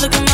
Looking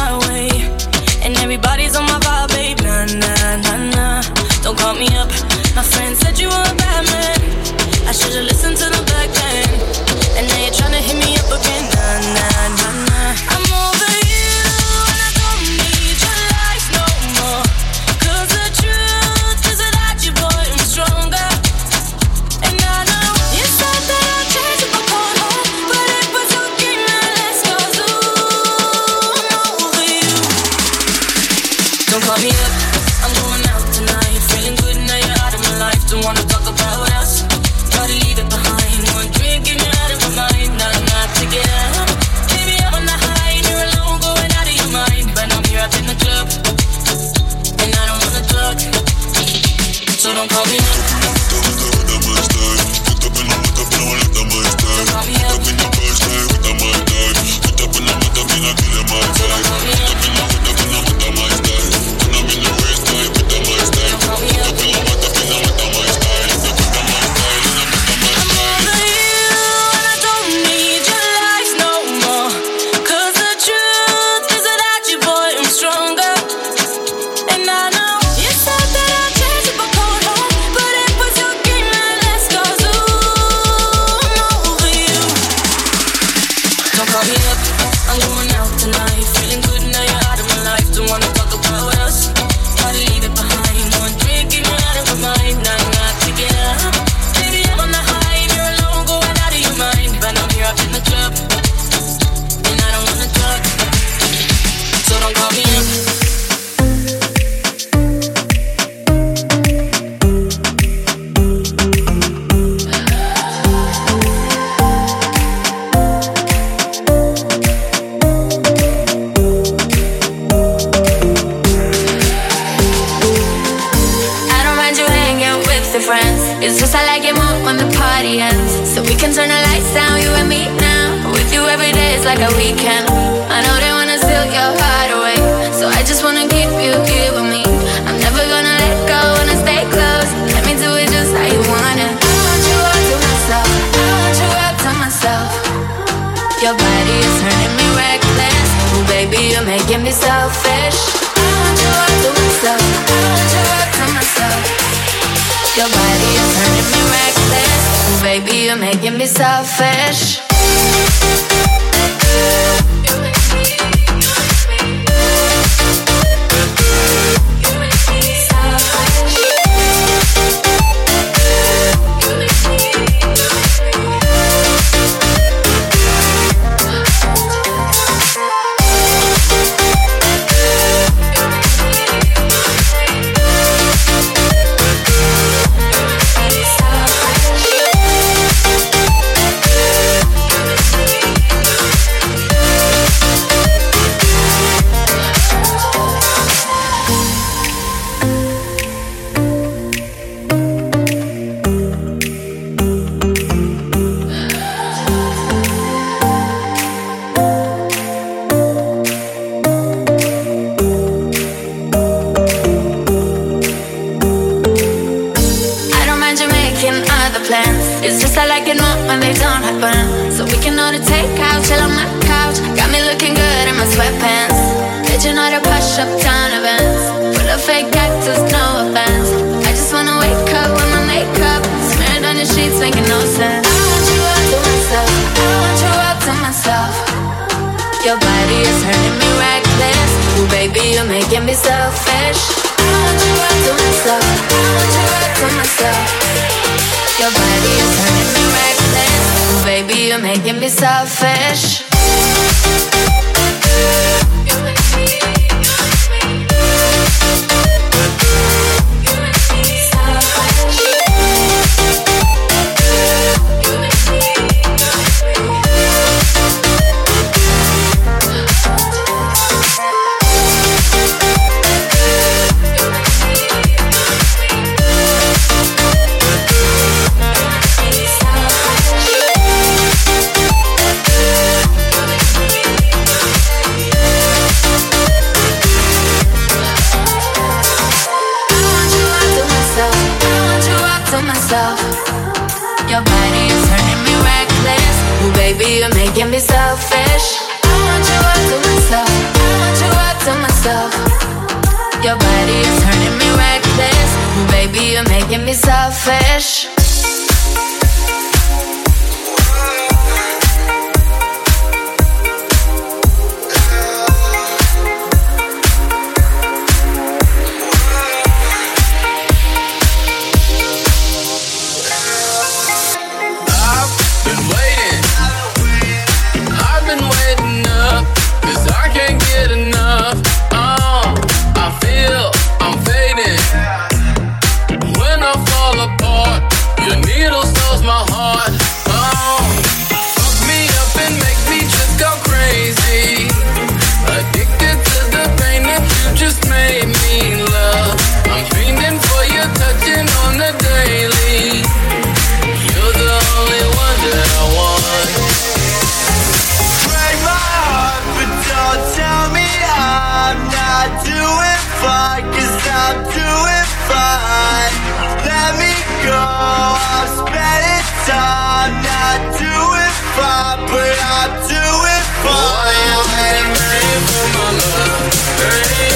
my love. Hey.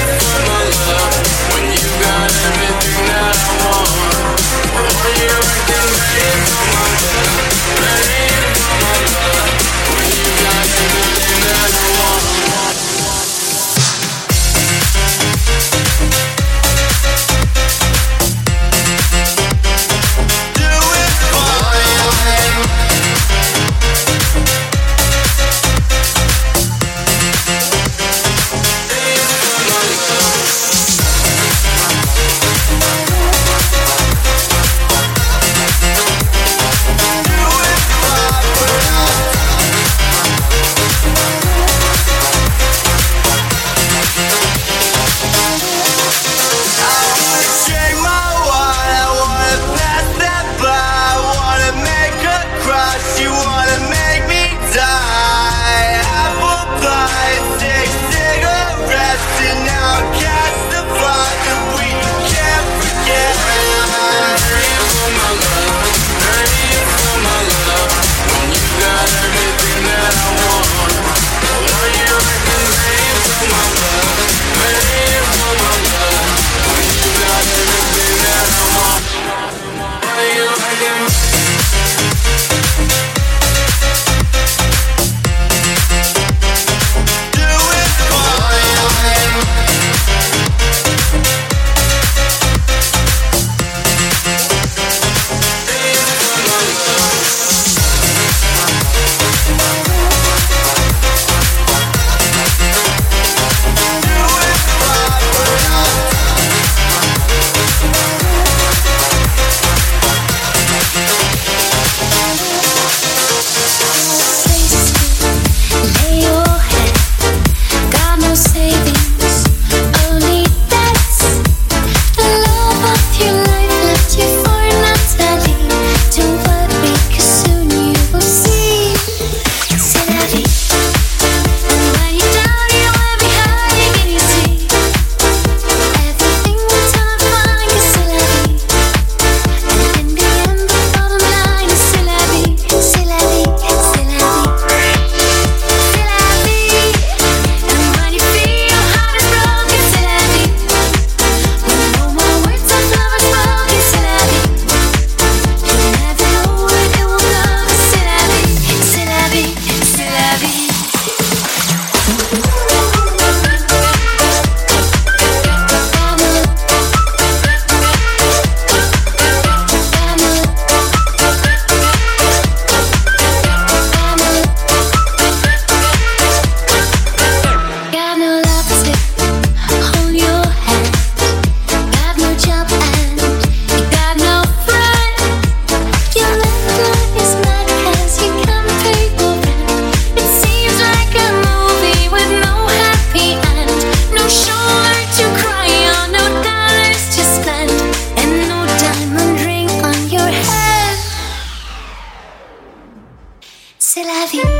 love you.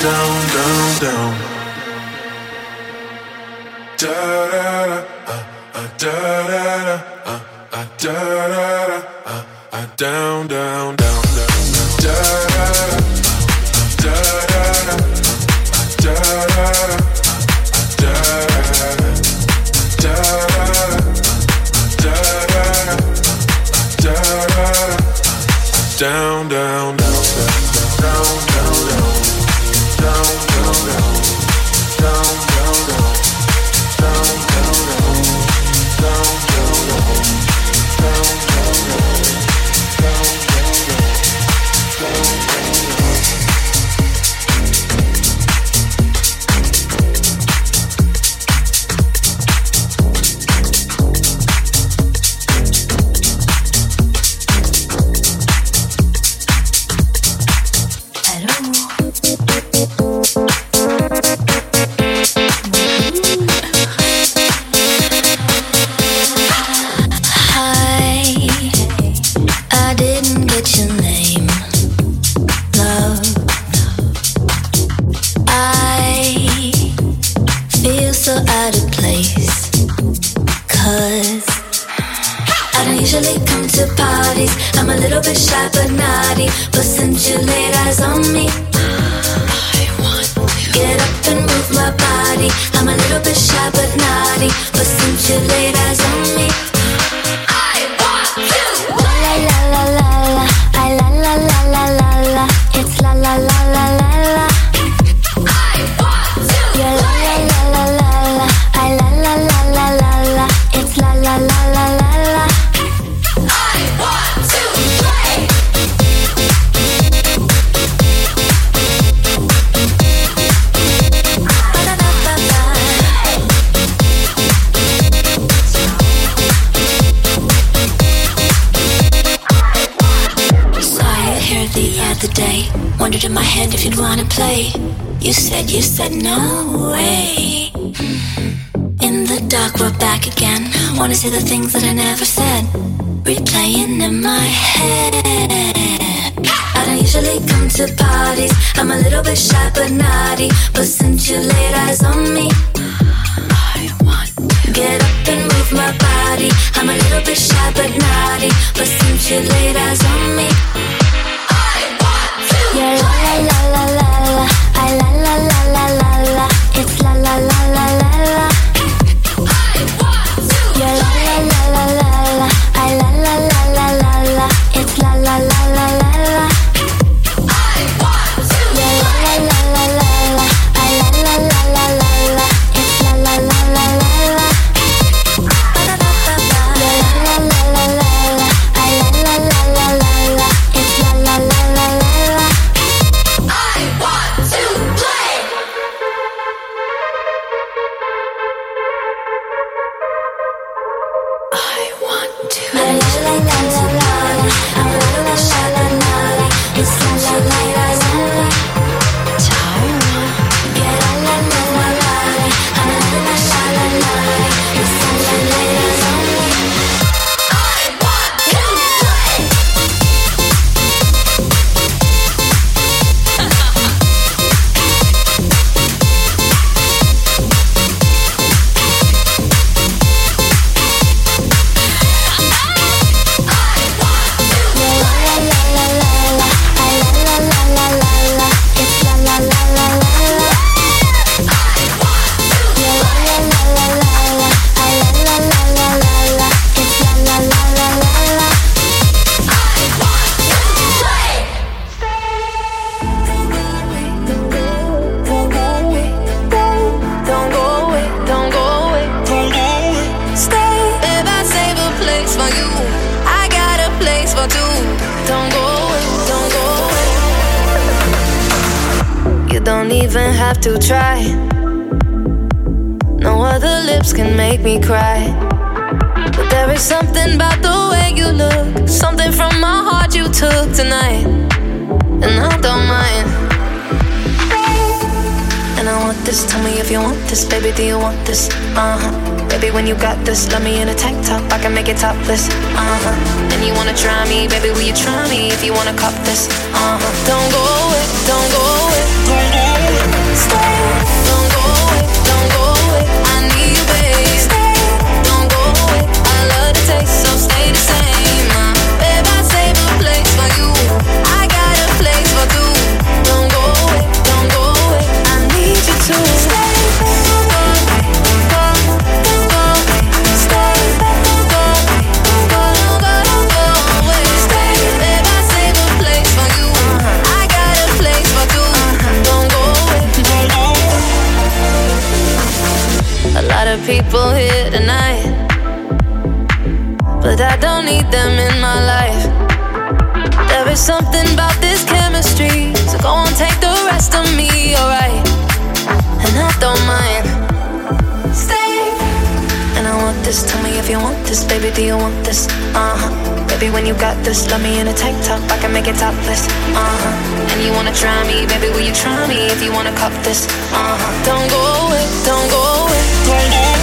down. usually come to parties. I'm a little bit shy but naughty, but since you laid eyes on me, I want to get up and move my body. I'm a little bit shy but naughty, but since you laid eyes on me. you said no way. In the dark, we're back again. Wanna say the things that I never said. Replaying in my head. I don't usually come to parties. I'm a little bit shy but naughty. But since you laid eyes on me, I want to get up and move my body. I'm a little bit shy but naughty. But since you laid eyes on me, la la la la do it. people here tonight, but I don't need them in my life. There is something about this chemistry, so go on, take the rest of me, alright? And I don't mind. Stay. And I want this. Tell me if you want this, baby. Do you want this? Uh huh. Baby, when you got this, love me in a tank top. I can make it topless. Uh huh. And you wanna try me, baby? Will you try me if you wanna cop this? Uh huh. Don't go away. Don't go away. Don't go away.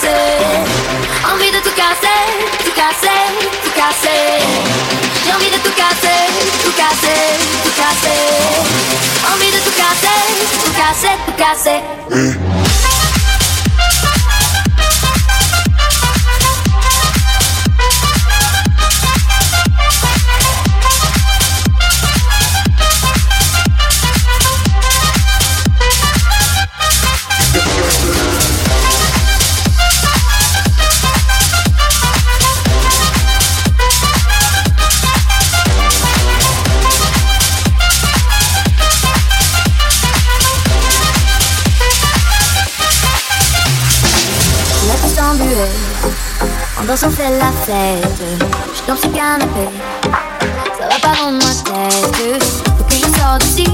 Casser. Envie de tout casser, tout casser, tout casser. J'ai envie de tout casser, tout casser, tout casser. Envie de tout casser, tout casser, tout casser. On fait la fête. Je dans ce canapé, ça va pas dans ma tête. Faut que je sorte d'ici,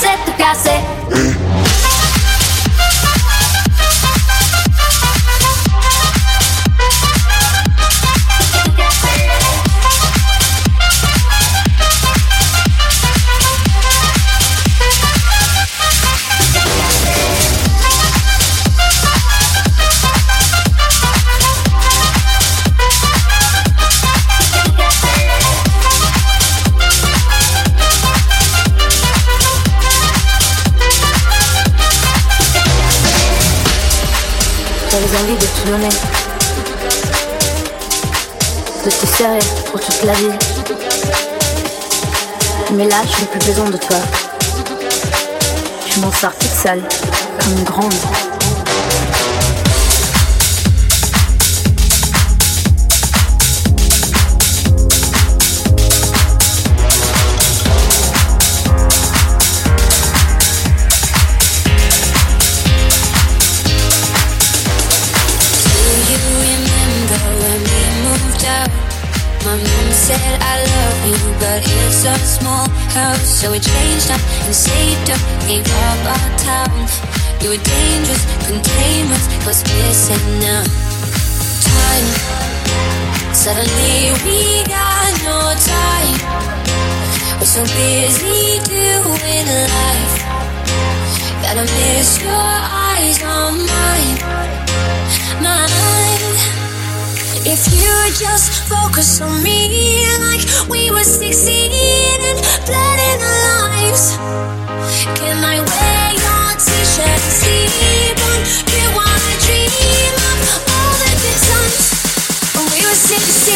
tout J'avais envie de tout donner. De te serrer pour toute la vie. Mais là, je n'ai plus besoin de toi. Je m'en sors toute seule, comme une grande. A small house, so we changed up and saved up, gave up our town. You were dangerous, containment was missing now. Time, suddenly we got no time. We're so busy doing life that I miss your eyes on mine mind. If you just focus on me like we were 16 and blood in our lives. Can I wear your t-shirt and sleep on? You wanna dream of all the good times when we were 16.